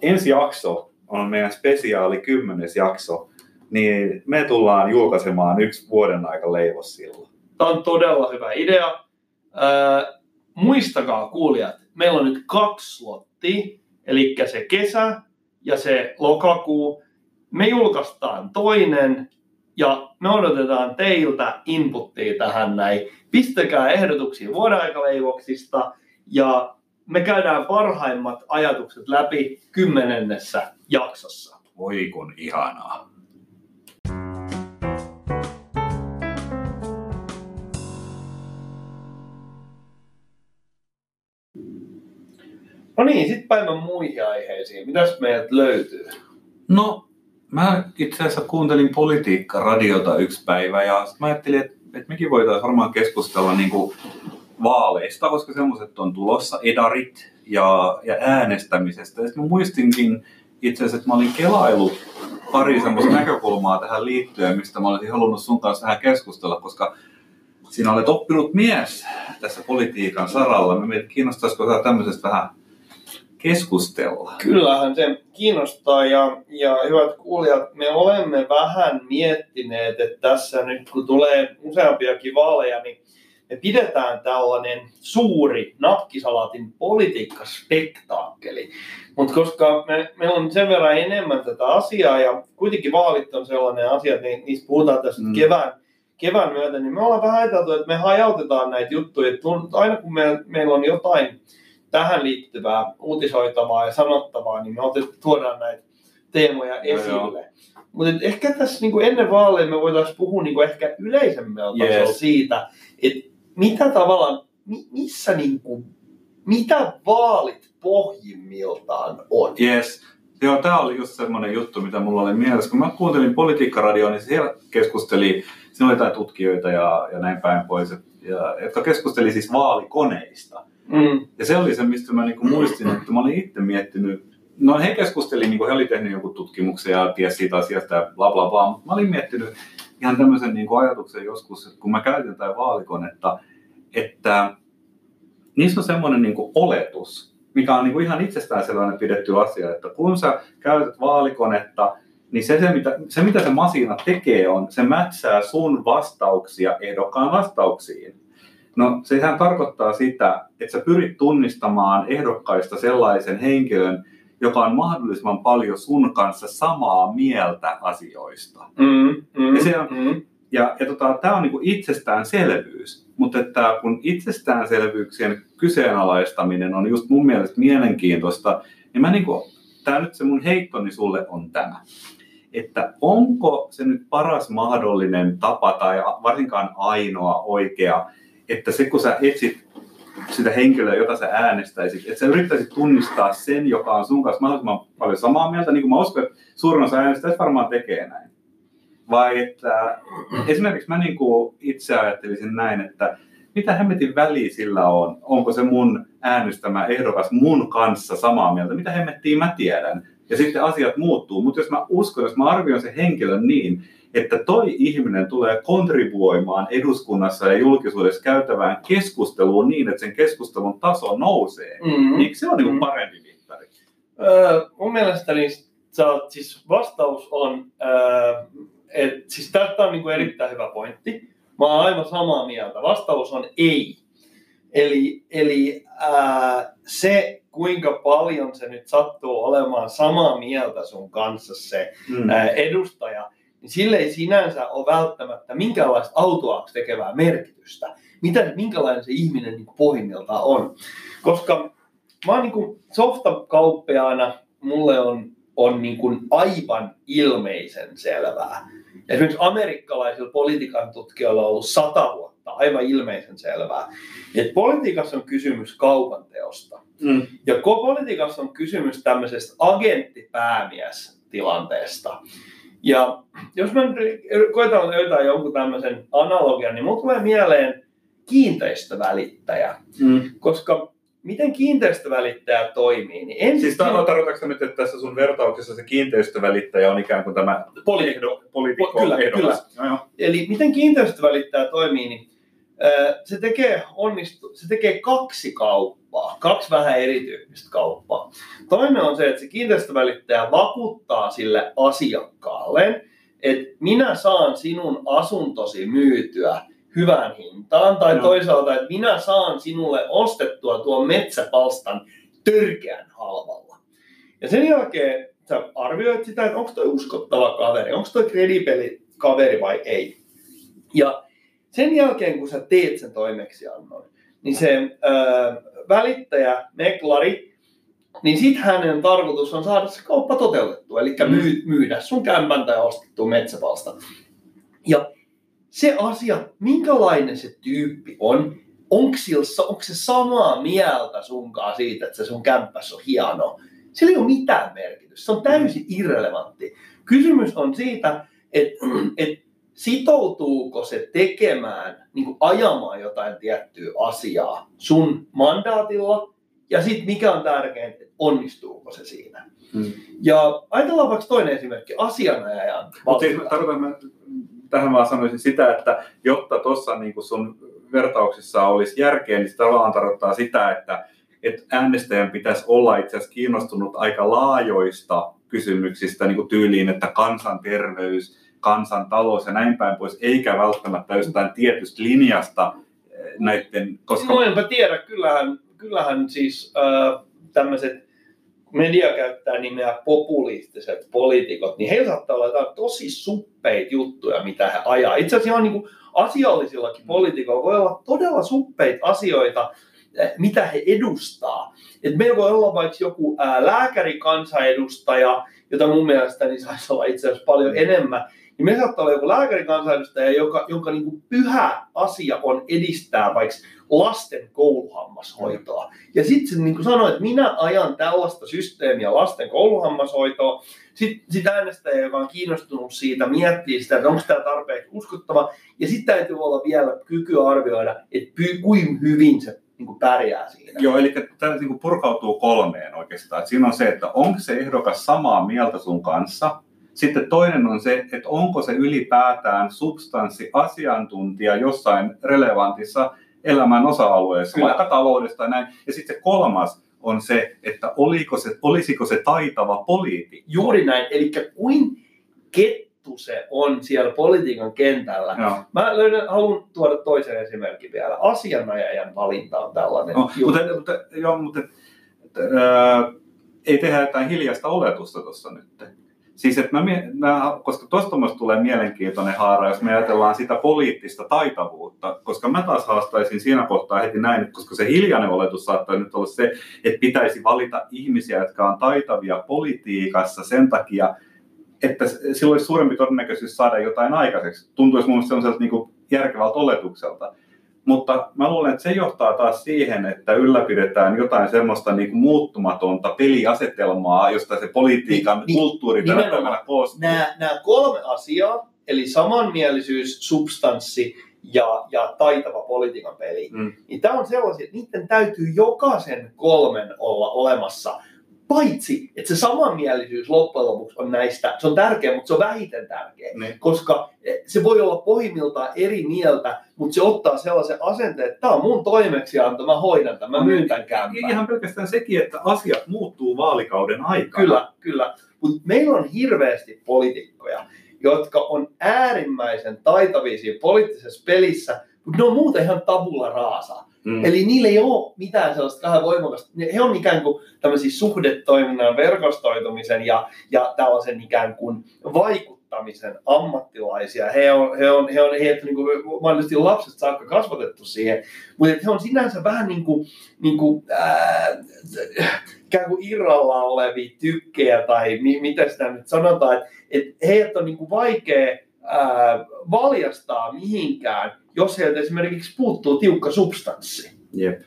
Ensi jakso on meidän spesiaali kymmenes jakso. Niin me tullaan julkaisemaan yksi vuoden aika leivos silloin.
Tämä on todella hyvä idea. Ää, muistakaa kuulijat, meillä on nyt kaksi slottia, eli se kesä ja se lokakuu. Me julkaistaan toinen ja me odotetaan teiltä inputtia tähän näin. Pistäkää ehdotuksia vuoden aikaleivoksista ja me käydään parhaimmat ajatukset läpi kymmenennessä jaksossa.
Voi kun ihanaa.
No niin, sitten päivän muihin aiheisiin. Mitäs meiltä löytyy?
No, mä itse asiassa kuuntelin politiikka-radiota yksi päivä ja mä ajattelin, että, että mekin voitaisiin varmaan keskustella niin kuin vaaleista, koska semmoiset on tulossa, edarit ja, ja äänestämisestä. Ja sit mä muistinkin itse asiassa, että mä olin kelailut pari semmoista näkökulmaa tähän liittyen, mistä mä olisin halunnut sun kanssa vähän keskustella, koska sinä olet oppinut mies tässä politiikan saralla. Mä mietin, kiinnostaisiko tämä tämmöisestä vähän keskustella.
Kyllähän se kiinnostaa ja, ja hyvät kuulijat, me olemme vähän miettineet, että tässä nyt kun tulee useampiakin vaaleja, niin me pidetään tällainen suuri napkisalaatin politiikkaspektaakkeli. Mutta koska me, meillä on sen verran enemmän tätä asiaa ja kuitenkin vaalit on sellainen asia, että ni- niistä puhutaan tässä
Mm.
kevään, kevään myötä, niin me ollaan vähän ajateltu, että me hajautetaan näitä juttuja. Että aina kun me, meillä on jotain tähän liittyvää uutisoitavaa ja sanottavaa, niin me otet, tuodaan näitä teemoja esille. Mutta ehkä tässä niinku ennen vaaleja me voitaisiin puhua niinku ehkä yleisemmällä
Yes.
tasolla siitä, että mitä tavallaan, mi, missä niinku, mitä vaalit pohjimmiltaan on.
Yes. Joo, tämä oli just semmoinen juttu, mitä mulla oli mielessä. Kun mä kuuntelin politiikkaradioa, niin siellä keskusteli, siinä oli jotain tutkijoita ja, ja näin päin pois, ja, jotka keskusteli siis vaalikoneista.
Mm.
Ja se oli se, mistä mä niinku muistin, että mä olin itse miettinyt, no he keskusteli, niin he oli tehnyt joku tutkimuksen ja ties siitä asiasta ja bla bla bla, mutta mä olin miettinyt ihan tämmöisen niinku ajatuksen joskus, että kun mä käytin jotain vaalikonetta, että niissä on semmoinen niinku oletus, mikä on niinku ihan itsestäänselvänä pidetty asia, että kun sä käytät vaalikonetta, niin se, se, mitä, se mitä se masina tekee on, se mätsää sun vastauksia ehdokkaan vastauksiin. No sehän tarkoittaa sitä, että sä pyrit tunnistamaan ehdokkaista sellaisen henkilön, joka on mahdollisimman paljon sun kanssa samaa mieltä asioista.
Mm, mm,
Ja se on-
mm.
Ja, ja tota, tämä on niinku itsestäänselvyys, mutta että kun itsestäänselvyyksien kyseenalaistaminen on just mun mielestä mielenkiintoista, niin mä niinku, tää nyt se mun heittoni sulle on tämä. Että onko se nyt paras mahdollinen tapa tai varsinkaan ainoa oikea, että se kun sä etsit sitä henkilöä, jota sä äänestäisit, että sä yrittäisit tunnistaa sen, joka on sun kanssa mahdollisimman paljon samaa mieltä, niin kuin mä uskon, että suurin osa äänestäjistä varmaan tekee näin. Vai että esimerkiksi mä niin kuin itse ajattelisin näin, että mitä hemmetin väliä sillä on? Onko se mun äänestämä ehdokas mun kanssa samaa mieltä? Mitä hemmettiä mä tiedän? Ja sitten asiat muuttuu. Mutta jos mä uskon, jos mä arvioin sen henkilön niin, että toi ihminen tulee kontribuoimaan eduskunnassa ja julkisuudessa käytävään keskusteluun niin, että sen keskustelun taso nousee,
Mm.
niin se on niin kuin parempi mittari.
Öö, mun mielestäni oot, siis vastaus on, öö, et, siis tästä on niinku erittäin hyvä pointti. Mä oon aivan samaa mieltä. Vastaus on ei. Eli, eli ää, se, kuinka paljon se nyt sattuu olemaan samaa mieltä sun kanssa se
Mm.
ää, edustaja, niin sille ei sinänsä ole välttämättä minkäänlaista autuaaksi tekevää merkitystä. Mitä, minkälainen se ihminen niin pohjimmiltaan on. Koska mä oon niin softakauppiaana, mulle on, on niin kuin aivan ilmeisen selvää. Esimerkiksi amerikkalaisilla politiikan tutkijoilla on ollut sata vuotta aivan ilmeisen selvää, että politiikassa on kysymys kaupanteosta.
Mm.
Ja politiikassa on kysymys tämmöisestä agenttipäämies-tilanteesta. Ja jos mä nyt koitan löytää jonkun tämmöisen analogian, niin mulle tulee mieleen kiinteistövälittäjä.
Mm.
Koska miten kiinteistövälittäjä toimii, niin ensin...
Siis tar- tarkoitatko nyt, että tässä sun vertauksessa se kiinteistövälittäjä on ikään kuin tämä
Poliitikko.
poliitikko
Kyllä,
ehdokas? Joo, joo.
Eli miten kiinteistövälittäjä toimii, niin se tekee, onnistu, se tekee kaksi kauppaa, kaksi vähän erityyppistä kauppaa. Toinen on se, että se kiinteistövälittäjä vakuuttaa sille asiakkaalle, että minä saan sinun asuntosi myytyä hyvään hintaan, tai
Joo.
toisaalta, että minä saan sinulle ostettua tuon metsäpalstan törkeän halvalla. Ja sen jälkeen sä arvioit sitä, että onko toi uskottava kaveri, onko toi kredipeli kaveri vai ei. Ja sen jälkeen, kun sä teet sen toimeksiannon, niin se ää, välittäjä, meklari, niin sit hänen tarkoitus on saada se kauppa toteutettua, eli
Mm.
myy, myydä sun kämpän tai ostettua metsäpalsta. Ja se asia, minkälainen se tyyppi on, onko, sillä, onko se samaa mieltä sunkaan siitä, että se sun kämppäs on hieno, sillä ei ole mitään merkitystä. Se on täysin irrelevantti. Kysymys on siitä, että et sitoutuuko se tekemään, niin kuin ajamaan jotain tiettyä asiaa sun mandaatilla, ja sitten mikä on tärkeintä, että onnistuuko se siinä.
Mm.
Ja ajatellaan vaikka toinen esimerkki, asianajajan
Mutta siis tarkoitan, mä, tähän vaan sanoisin sitä, että jotta tuossa niin sun vertauksissa olisi järkeä, niin se tavallaan tarkoittaa sitä, että, että äänestäjän pitäisi olla itse asiassa kiinnostunut aika laajoista kysymyksistä niin kuin tyyliin, että kansanterveys, kansantalous ja näin päin pois, eikä välttämättä jostain tietystä linjasta eh, näiden, koska
No enpä tiedä, kyllähän, kyllähän siis äh, tämmöiset media käyttää nimeä populistiset poliitikot, niin heillä saattaa olla jotain tosi suppeita juttuja, mitä he ajaa. Itse asiassa ihan niin kuin asiallisillakin poliitikoilla voi olla todella suppeita asioita, eh, mitä he edustaa. Et meillä voi olla vaikka joku ää, lääkärikansanedustaja, jota mun mielestäni saisi olla itse asiassa paljon enemmän, niin meillä saattaa olla joku lääkärikansanedustaja, joka, jonka niin kuin pyhä asia on edistää vaikka lasten kouluhammashoitoa. Ja sitten se niin kuin sanoo, että minä ajan tällaista systeemiä lasten kouluhammashoitoa. Sitten sit äänestäjä, joka on kiinnostunut siitä, miettii sitä, että onko tämä tarpeeksi uskottava. Ja sitten täytyy olla vielä kyky arvioida, että py, kuin hyvin se niin kuin pärjää siinä.
Joo, eli tämä niin purkautuu kolmeen oikeastaan. Et siinä on se, että onko se ehdokas samaa mieltä sun kanssa. Sitten toinen on se, että onko se ylipäätään substanssi asiantuntija jossain relevantissa elämän osa-alueessa,
Kyllä.
vaikka taloudesta ja näin. Ja sitten se kolmas on se, että oliko se, olisiko se taitava poliitikko.
Juuri näin. Eli kuin kettu se on siellä politiikan kentällä.
Joo.
Mä löydän, haluan tuoda toisen esimerkin vielä. Asianajajan valinta on tällainen.
No,
juttu.
mutta, mutta, joo, mutta ää, ei tehdä jotain hiljaista oletusta tuossa nyt. Siis, että mä, mä, koska tuosta tulee mielenkiintoinen haara, jos me ajatellaan sitä poliittista taitavuutta, koska mä taas haastaisin siinä kohtaa heti näin, koska se hiljainen oletus saattaa nyt olla se, että pitäisi valita ihmisiä, jotka on taitavia politiikassa sen takia, että sillä olisi suurempi todennäköisyys saada jotain aikaiseksi. Tuntuisi mun sellaiselta niin järkevältä oletukselta. Mutta mä luulen, että se johtaa taas siihen, että ylläpidetään jotain semmoista niin kuin muuttumatonta peliasetelmaa, josta se politiikan
Niin, niin,
kulttuuri tänä
nimenomaan.
päivänä koostuu.
nämä, nämä kolme asiaa, eli samanmielisyys, substanssi ja, ja taitava politiikan peli,
Mm.
niin tämä on sellaisia, että niiden täytyy jokaisen kolmen olla olemassa Paitsi, että se samanmielisyys loppujen lopuksi on näistä, se on tärkeä, mutta se on vähiten tärkeä.
Niin.
Koska se voi olla pohjimmiltaan eri mieltä, mutta se ottaa sellaisen asenteen, että tämä on mun toimeksianto, mä hoidan tämän, mä myyn tämän.
Ihan pelkästään sekin, että asiat muuttuu vaalikauden aikana.
Kyllä, kyllä. Mutta meillä on hirveästi poliitikkoja, jotka on äärimmäisen taitavia siinä poliittisessa pelissä, mutta ne on muuten ihan tabula raasa.
Mm.
Eli niillä ei ole mitään sellaista kahden voimakasta. He on ikään kuin tämmöisiä suhdetoiminnan, verkostoitumisen ja, ja tällaisen ikään kuin vaikuttamisen ammattilaisia. He on, he on, he on heitä niin kuin mahdollisesti lapsesta saakka kasvatettu siihen, mutta he on sinänsä vähän niin kuin, niin kuin ää, ikään kuin irralla olevia tykkejä tai mi, miten sitä nyt sanotaan, että, että heidät on niin kuin vaikea ää, valjastaa mihinkään, jos heiltä esimerkiksi puuttuu tiukka substanssi.
Jep.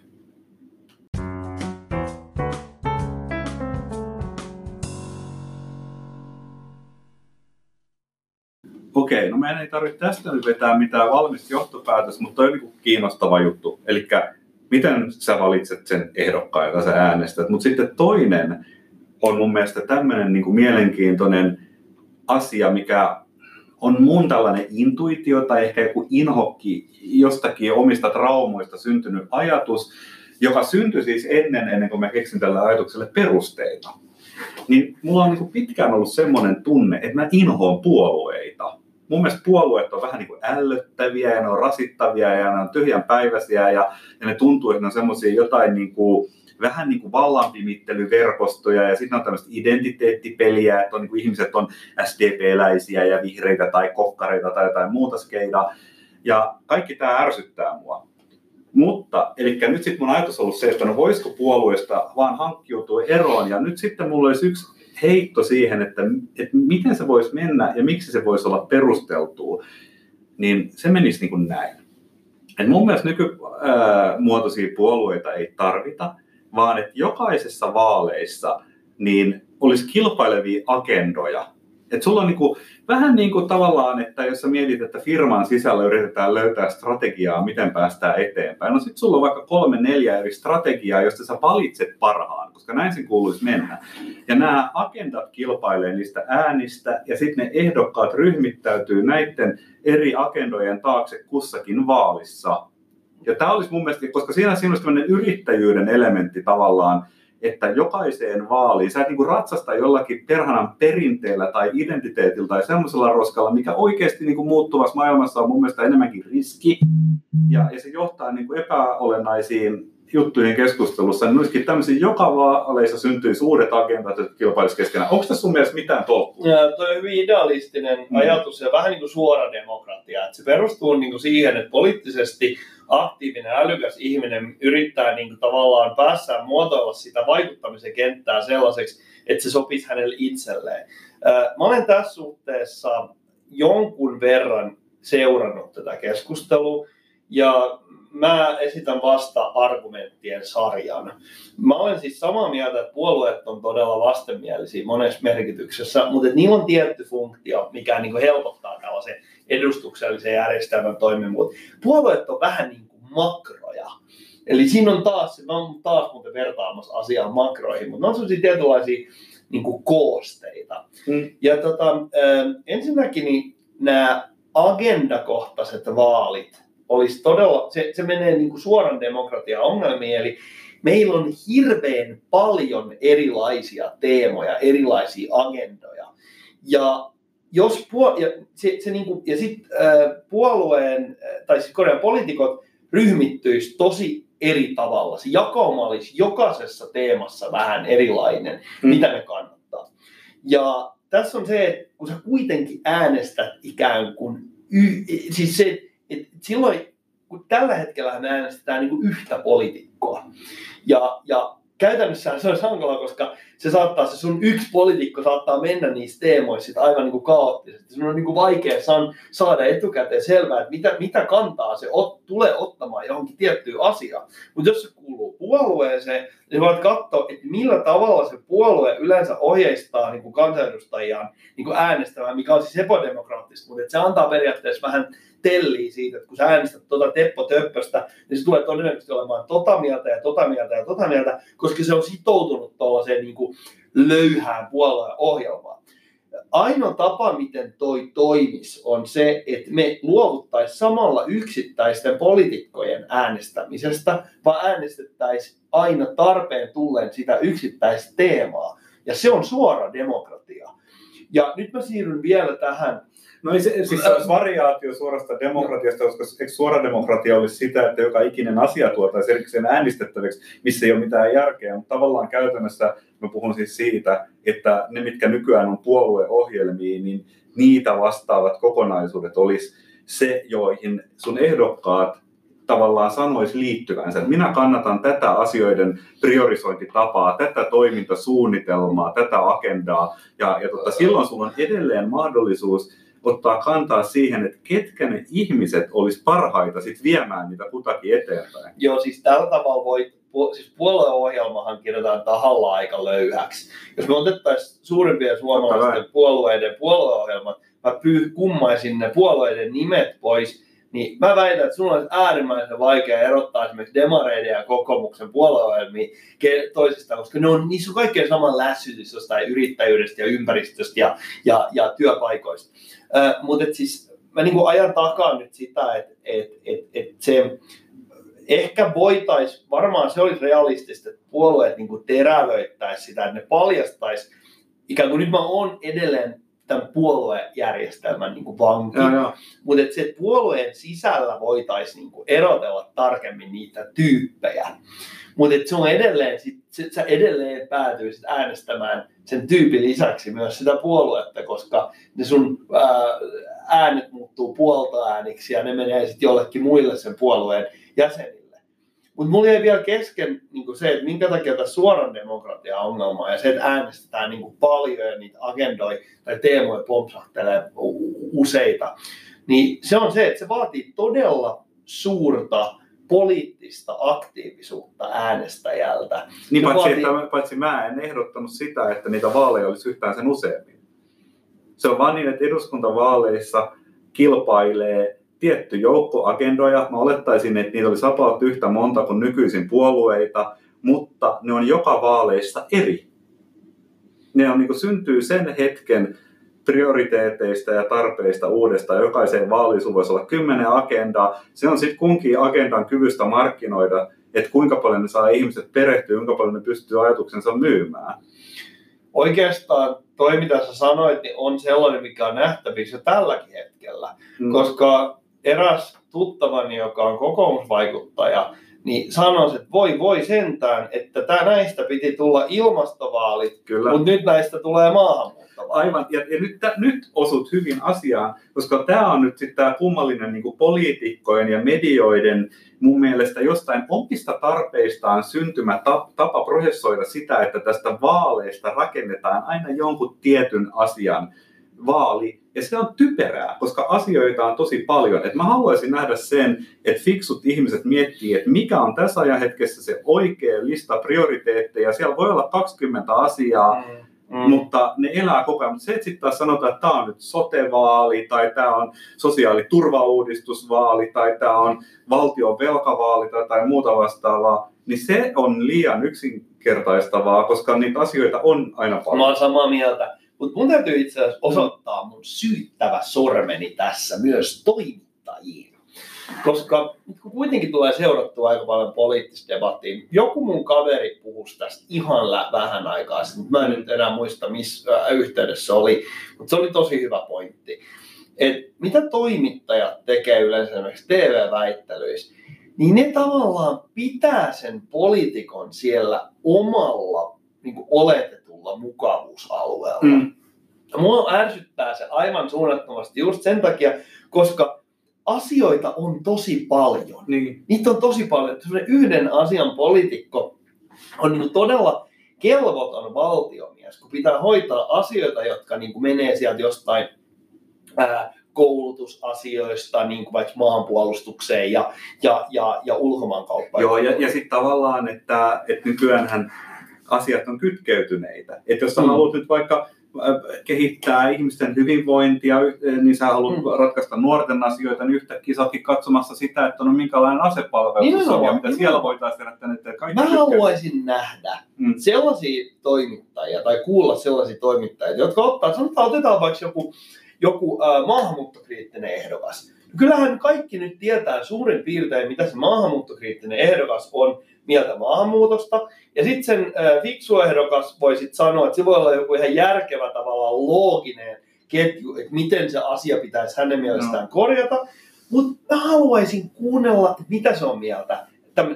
Okei, no meidän ei tarvitse tästä nyt vetää mitään valmista johtopäätöstä, mutta toi on niin kiinnostava juttu. Eli miten sä valitset sen ehdokkaan, jota sä äänestät. Mutta sitten toinen on mun mielestä tämmöinen niin mielenkiintoinen asia, mikä on mun tällainen intuitio tai ehkä joku inhokki jostakin omista traumoista syntynyt ajatus, joka syntyi siis ennen, ennen kuin mä keksin tälle ajatukselle perusteita. Niin mulla on niin pitkään ollut semmoinen tunne, että mä inhoon puolueita. Mun mielestä puolueet on vähän niin kuin ällöttäviä ja ne on rasittavia ja ne on tyhjänpäiväisiä ja, ja ne tuntuu, että ne on semmoisia jotain niin kuin, vähän niin kuin vallanpimittelyverkostoja ja sitten on tämmöistä identiteettipeliä, että on niin kuin ihmiset on SDP-läisiä ja vihreitä tai kokkareita tai jotain muuta skeidaa. Ja kaikki tämä ärsyttää mua. Mutta, eli nyt sitten mun ajatus on ollut se, että no voisiko puolueesta vaan hankkiutua eroon. Ja nyt sitten mulla olisi yksi heitto siihen, että, että miten se voisi mennä ja miksi se voisi olla perusteltua. Niin se menisi niin kuin näin. Et mun mielestä nykymuotoisia puolueita ei tarvita, vaan että jokaisessa vaaleissa niin olisi kilpailevia agendoja. Et sulla on niinku, vähän niin kuin tavallaan, että jos sä mietit, että firman sisällä yritetään löytää strategiaa, miten päästään eteenpäin, no sitten sulla on vaikka kolme, neljä eri strategiaa, josta sä valitset parhaan, koska näin sen kuuluisi mennä. Ja nämä agendat kilpailee niistä äänistä, ja sitten ne ehdokkaat ryhmittäytyy näiden eri agendojen taakse kussakin vaalissa. Ja tämä olisi mun mielestä, koska siinä, siinä olisi tämmöinen yrittäjyyden elementti tavallaan, että jokaiseen vaaliin, sä et niinku ratsasta jollakin perhanan perinteellä tai identiteetillä tai semmoisella roskalla, mikä oikeasti niinku muuttuvassa maailmassa on mun mielestä enemmänkin riski. Ja, ja se johtaa niinku epäolennaisiin juttuihin keskustelussa, niin olisikin tämmöisiä joka vaaleissa syntyisi uudet agendat, jotka kilpailisivat keskenään. Onko tässä sun mielestä mitään tolkkua?
Ja toi on hyvin idealistinen
Mm.
ajatus ja vähän niin kuin suora demokratia. Että se perustuu niin kuin siihen, että poliittisesti aktiivinen, älykäs ihminen yrittää niin kuin tavallaan päässään muotoilla sitä vaikuttamisen kenttää sellaiseksi, että se sopisi hänelle itselleen. Mä olen tässä suhteessa jonkun verran seurannut tätä keskustelua ja mä esitän vasta argumenttien sarjan. Mä olen siis samaa mieltä, että puolueet on todella vastenmielisiä monessa merkityksessä, mutta niillä on tietty funktio, mikä niin kuin helpottaa tällaisen edustuksellisen järjestelmän toimivuutta. Puolueet on vähän niin kuin makroja. Eli siinä on taas, mä oon taas muuten vertaamassa asiaa makroihin, mutta ne on sellaisia tietynlaisia niin kuin koosteita.
Mm.
Ja tota, ensinnäkin niin nämä agendakohtaiset vaalit olisi todella, se, se menee niin kuin suoran demokratian ongelmiin, eli meillä on hirveän paljon erilaisia teemoja, erilaisia agendoja. Ja jos puol- ja se, se niin kuin, ja sit, äh, puolueen, äh, tai siis korjaan poliitikot ryhmittyisi tosi eri tavalla. Se jakauma olisi jokaisessa teemassa vähän erilainen,
mm.
mitä ne kannattaa. Ja tässä on se, että kun sä kuitenkin äänestät ikään kuin, y- siis se, että silloin, kun tällä hetkellä me äänestetään niin kuin yhtä poliitikkoa. Ja, ja käytännössä se on hankala, koska se saattaa, se sun yksi poliitikko saattaa mennä niissä teemoissa aivan niin kuin kaoottisesti. Sun on niin kuin vaikea saada etukäteen selvää, että mitä, mitä kantaa se ot, tulee ottamaan johonkin tiettyyn asiaan. Mutta jos se kuuluu puolueeseen, niin voit katsoa, että millä tavalla se puolue yleensä ohjeistaa niin kuin kansanedustajiaan niin kuin äänestämään, mikä on siis epodemokraattista, mutta se antaa periaatteessa vähän telliä siitä, että kun sä äänestät tuota Teppo Töppöstä, niin se tulee todennäköisesti olemaan tota mieltä ja tota mieltä ja tota mieltä, koska se on sitoutunut tuollaiseen niin löyhään puolueen ohjelmaan. Ainoa tapa, miten toi toimis, on se, että me luovuttaisiin samalla yksittäisten poliitikkojen äänestämisestä, vaan äänestettäisiin aina tarpeen tulleen sitä yksittäistä teemaa. Ja se on suora demokratia. Ja nyt mä siirryn vielä tähän
No ei se, siis se olisi variaatio suorasta demokratiasta, koska eikö suora demokratia olisi sitä, että joka ikinen asia tuotaisiin erikseen äänestettäväksi, missä ei ole mitään järkeä, mutta tavallaan käytännössä mä puhun siis siitä, että ne, mitkä nykyään on puolueohjelmia, niin niitä vastaavat kokonaisuudet olisi se, joihin sun ehdokkaat tavallaan sanoisi liittyvänsä. että Minä kannatan tätä asioiden priorisointitapaa, tätä toimintasuunnitelmaa, tätä agendaa. Ja, ja tota, silloin sulla on edelleen mahdollisuus ottaa kantaa siihen, että ketkä ne ihmiset olisi parhaita sit viemään niitä kutakin eteenpäin.
Joo, siis tällä tavalla voi, siis puolueohjelmahan kirjoitetaan tahalla aika löyhäksi. Jos me otettaisiin suurimpien suomalaisten puolueiden puolueohjelmat, mä pyy, kummaisin ne puolueiden nimet pois, niin mä väitän, että sulla olisi äärimmäisen vaikea erottaa esimerkiksi demareiden ja kokoomuksen puolueohjelmia toisistaan, koska ne on, niissä on kaikkein saman lässytys jostain yrittäjyydestä ja ympäristöstä ja, ja, ja työpaikoista. Äh, Mutta siis mä niin ajan takaa nyt sitä, että et, et, et se ehkä voitaisiin, varmaan se olisi realistista, että puolueet niin terävöittäisi sitä, että ne paljastaisi, ikään kuin nyt mä oon edelleen tämän puoluejärjestelmän niin kuin vanki, mutta että se että puolueen sisällä voitaisiin niin erotella tarkemmin niitä tyyppejä. Mutta se on edelleen, sit, sit sä edelleen päätyisit äänestämään sen tyypin lisäksi myös sitä puoluetta, koska ne sun ää, äänet muuttuu puolta ääniksi ja ne menee sitten jollekin muille sen puolueen jäsenille. Mutta mulla jäi vielä kesken niin se, että minkä takia tässä suoran demokratia ongelma ja se, että äänestetään niin paljon ja niitä agendoja tai teemoja pompsahtelee useita, niin se on se, että se vaatii todella suurta poliittista aktiivisuutta äänestäjältä.
Niin paitsi,
vaatii-
että, paitsi mä en ehdottanut sitä, että niitä vaaleja olisi yhtään sen useammin. Se on vaan niin, että eduskuntavaaleissa kilpailee tietty joukko agendoja. Mä olettaisin, että niitä olisi about yhtä monta kuin nykyisin puolueita, mutta ne on joka vaaleissa eri. Ne on, niin kuin, syntyy sen hetken prioriteeteista ja tarpeista uudestaan. Jokaiseen vaaliin voisi olla kymmenen agendaa. Se on sitten kunkin agendan kyvystä markkinoida, että kuinka paljon ne saa ihmiset perehtyä, kuinka paljon ne pystyy ajatuksensa myymään.
Oikeastaan toi, mitä sä sanoit, niin on sellainen, mikä on nähtävissä tälläkin hetkellä.
Mm.
koska eräs tuttavani, joka on kokoomusvaikuttaja, niin sanoi, että voi voi sentään, että tää näistä piti tulla ilmastovaalit,
Kyllä.
mutta nyt näistä tulee maahanmuuttovaalit.
Aivan, ja, ja nyt, tä- nyt osut hyvin asiaan, koska tämä on nyt sitten tämä kummallinen niin poliitikkojen ja medioiden mun mielestä jostain omista tarpeistaan syntymä ta- tapa prosessoida sitä, että tästä vaaleista rakennetaan aina jonkun tietyn asian vaali, ja se on typerää, koska asioita on tosi paljon. Et mä haluaisin nähdä sen, että fiksut ihmiset miettii, että mikä on tässä ajan hetkessä se oikea lista prioriteetteja. Siellä voi olla 20 asiaa,
Mm.
mm. mutta ne elää koko ajan. Mutta se, että sitten taas sanotaan, että tämä on nyt sotevaali, tai tämä on sosiaaliturvauudistusvaali, tai tämä on valtion velkavaali tai, tai muuta vastaavaa, niin se on liian yksinkertaistavaa, koska niitä asioita on aina
Mä
paljon.
oon samaa mieltä. Mutta mun täytyy itse asiassa osoittaa mun syyttävä sormeni tässä myös toimittajiin. Koska kun kuitenkin tulee seurattua aika paljon poliittista debattia, joku mun kaveri puhuisi tästä ihan lä- vähän aikaa sitten, mutta mä en nyt enää muista missä äh, yhteydessä oli, mutta se oli tosi hyvä pointti. Et mitä toimittajat tekee yleensä esimerkiksi TV-väittelyissä, niin ne tavallaan pitää sen poliitikon siellä omalla niin kuin oletetulla mukavuusalueella.
Mm.
Ja Mua ärsyttää se aivan suunnattomasti just sen takia, koska asioita on tosi paljon.
Niin.
Niitä on tosi paljon. Sellainen yhden asian poliitikko on niin todella kelvoton valtiomies, kun pitää hoitaa asioita, jotka niin kuin menee sieltä jostain ää, koulutusasioista, niin kuin vaikka maanpuolustukseen ja, ja, ja, ja ulkomaankauppaan.
Joo, ja, ja sitten tavallaan, että, että nykyäänhän asiat on kytkeytyneitä. Että jos sä
Mm.
haluat nyt vaikka äh, kehittää ihmisten hyvinvointia, y- niin sä haluat
Mm.
ratkaista nuorten asioita, niin yhtäkkiä sä katsomassa sitä, että no minkälainen asepalvelus on ja mitä siellä voitaisiin tehdä tänne, että kaikki
Mä
tykkää.
haluaisin nähdä
Mm.
sellaisia toimittajia tai kuulla sellaisia toimittajia, jotka ottaa, sanotaan, otetaan vaikka joku, joku äh, maahanmuuttokriittinen ehdokas. Kyllähän kaikki nyt tietää suurin piirtein, mitä se maahanmuuttokriittinen ehdokas on mieltä maahanmuutosta. Ja sitten sen äh, fiksu ehdokas voi sitten sanoa, että se voi olla joku ihan järkevä tavallaan looginen ketju, että miten se asia pitäisi hänen mielestään no. korjata. Mutta mä haluaisin kuunnella, että mitä se on mieltä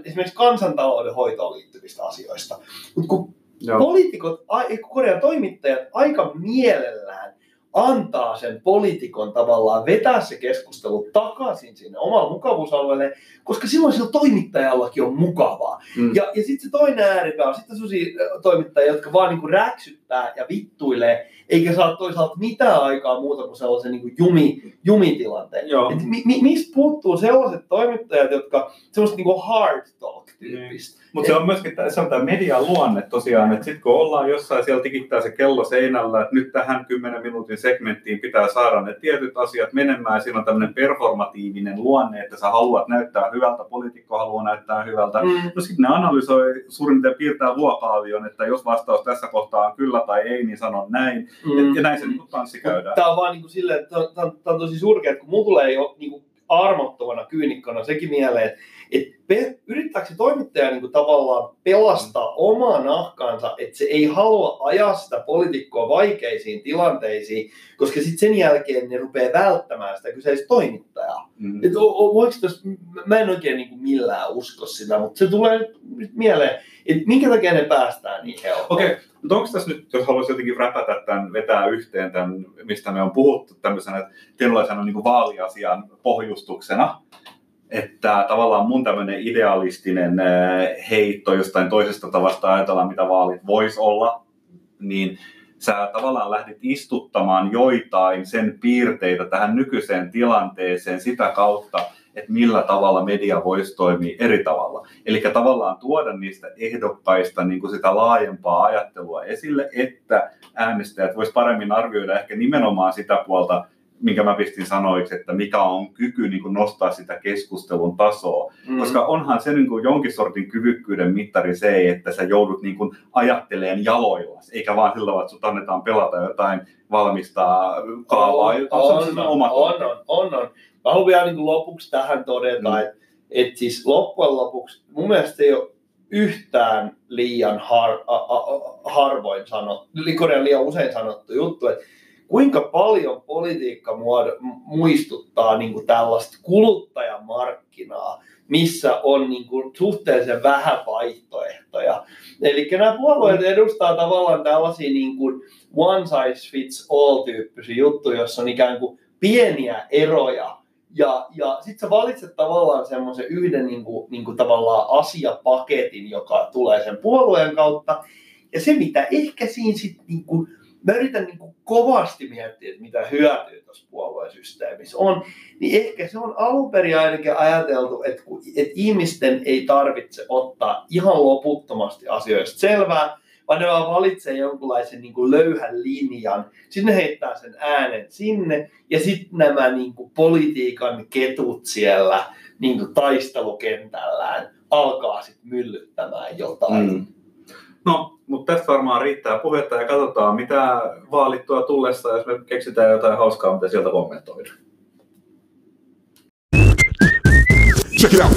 esimerkiksi kansantalouden hoitoon liittyvistä asioista. Mutta kun
Joo.
poliitikot, korjaan toimittajat aika mielellään antaa sen poliitikon tavallaan vetää se keskustelu takaisin sinne omalle mukavuusalueelle, koska silloin sillä toimittajallakin on mukavaa.
Mm.
Ja, ja sitten se toinen ääripää on sitten sellaisia toimittajia, jotka vaan niinku räksyttää ja vittuilee, eikä saa toisaalta mitään aikaa muuta kuin sellaisen niinku jumi, jumitilanteen.
Joo.
Et mi, mi, mistä puuttuu sellaiset toimittajat, jotka semmoista niinku hard talk tyyppistä.
Mutta se on myöskin se on tämä median luonne tosiaan, että sitten kun ollaan jossain, siellä tikittää se kello seinällä, että nyt tähän 10 minuutin segmenttiin pitää saada ne tietyt asiat menemään, siinä on tämmöinen performatiivinen luonne, että sä haluat näyttää hyvältä, poliitikko haluaa näyttää hyvältä.
Mm.
No sitten ne analysoi suurin piirtein piirtää vuokaavion, että jos vastaus tässä kohtaa on kyllä tai ei, niin sanon näin.
Mm.
Ja näin se niin tanssi käydään.
Tämä on vaan niin kuin silleen, että tämä on, on, tosi surkea, että kun mulla tulee jo niin kuin armottomana kyynikkona sekin mieleen, että et pe- yrittääkö se toimittaja niin kuin tavallaan pelastaa omaa nahkaansa, että se ei halua ajaa sitä poliitikkoa vaikeisiin tilanteisiin, koska sitten sen jälkeen ne rupeaa välttämään sitä kyseistä toimittajaa.
Mm.
Et o, o, tos, mä en oikein niin kuin millään usko sitä, mutta se tulee nyt mieleen, että minkä takia ne päästään niin helposti.
Okei, mutta onko tässä nyt, jos haluaisi jotenkin räpätä tämän, vetää yhteen tämän, mistä me on puhuttu tämmöisenä tietynlaisena niin kuin vaaliasian pohjustuksena, että tavallaan mun tämmöinen idealistinen äh, heitto jostain toisesta tavasta ajatella, mitä vaalit voisi olla, niin sä tavallaan lähdit istuttamaan joitain sen piirteitä tähän nykyiseen tilanteeseen sitä kautta, että millä tavalla media voisi toimia eri tavalla. Eli tavallaan tuoda niistä ehdokkaista niin kuin sitä laajempaa ajattelua esille, että äänestäjät vois paremmin arvioida ehkä nimenomaan sitä puolta, minkä mä pistin sanoiksi, että mikä on kyky niin kuin nostaa sitä keskustelun tasoa.
Mm.
Koska onhan se niin kuin jonkin sortin kyvykkyyden mittari se, että sä joudut niin kuin ajatteleen jaloilla, eikä vaan sillä tavalla, että sut annetaan pelata jotain valmistaa kaavaa.
on,
jota on
on,
se
on, on, on, on. Mä haluan vielä niin lopuksi tähän todeta,
Mm.
että et siis loppujen lopuksi mun mielestä ei ole yhtään liian har, a, a, a, harvoin sanottu, liian usein sanottu juttu, että kuinka paljon politiikka muistuttaa niin kuin tällaista kuluttajamarkkinaa, missä on niin kuin suhteellisen vähän vaihtoehtoja. Eli nämä puolueet edustaa tavallaan tällaisia niin kuin one size fits all tyyppisiä juttuja, jossa on ikään kuin pieniä eroja. Ja, ja sitten sä valitset tavallaan semmoisen yhden niin kuin, niin kuin tavallaan asiapaketin, joka tulee sen puolueen kautta. Ja se, mitä ehkä siinä sitten, niin kuin, mä yritän niin kuin kovasti miettiä, että mitä hyötyä tuossa puoluesysteemissä on, niin ehkä se on alun perin ainakin ajateltu, että, kun, että ihmisten ei tarvitse ottaa ihan loputtomasti asioista selvää, vaan ne vaan valitsee jonkunlaisen niin kuin löyhän linjan. Sitten ne heittää sen äänen sinne, ja sitten nämä niin kuin politiikan ketut siellä niin kuin taistelukentällään alkaa sitten myllyttämään jotain.
Mm. No, mutta tästä varmaan riittää puhetta ja katsotaan, mitä vaalittua tullessa, jos me keksitään jotain hauskaa, mitä sieltä kommentoida.
Check it out.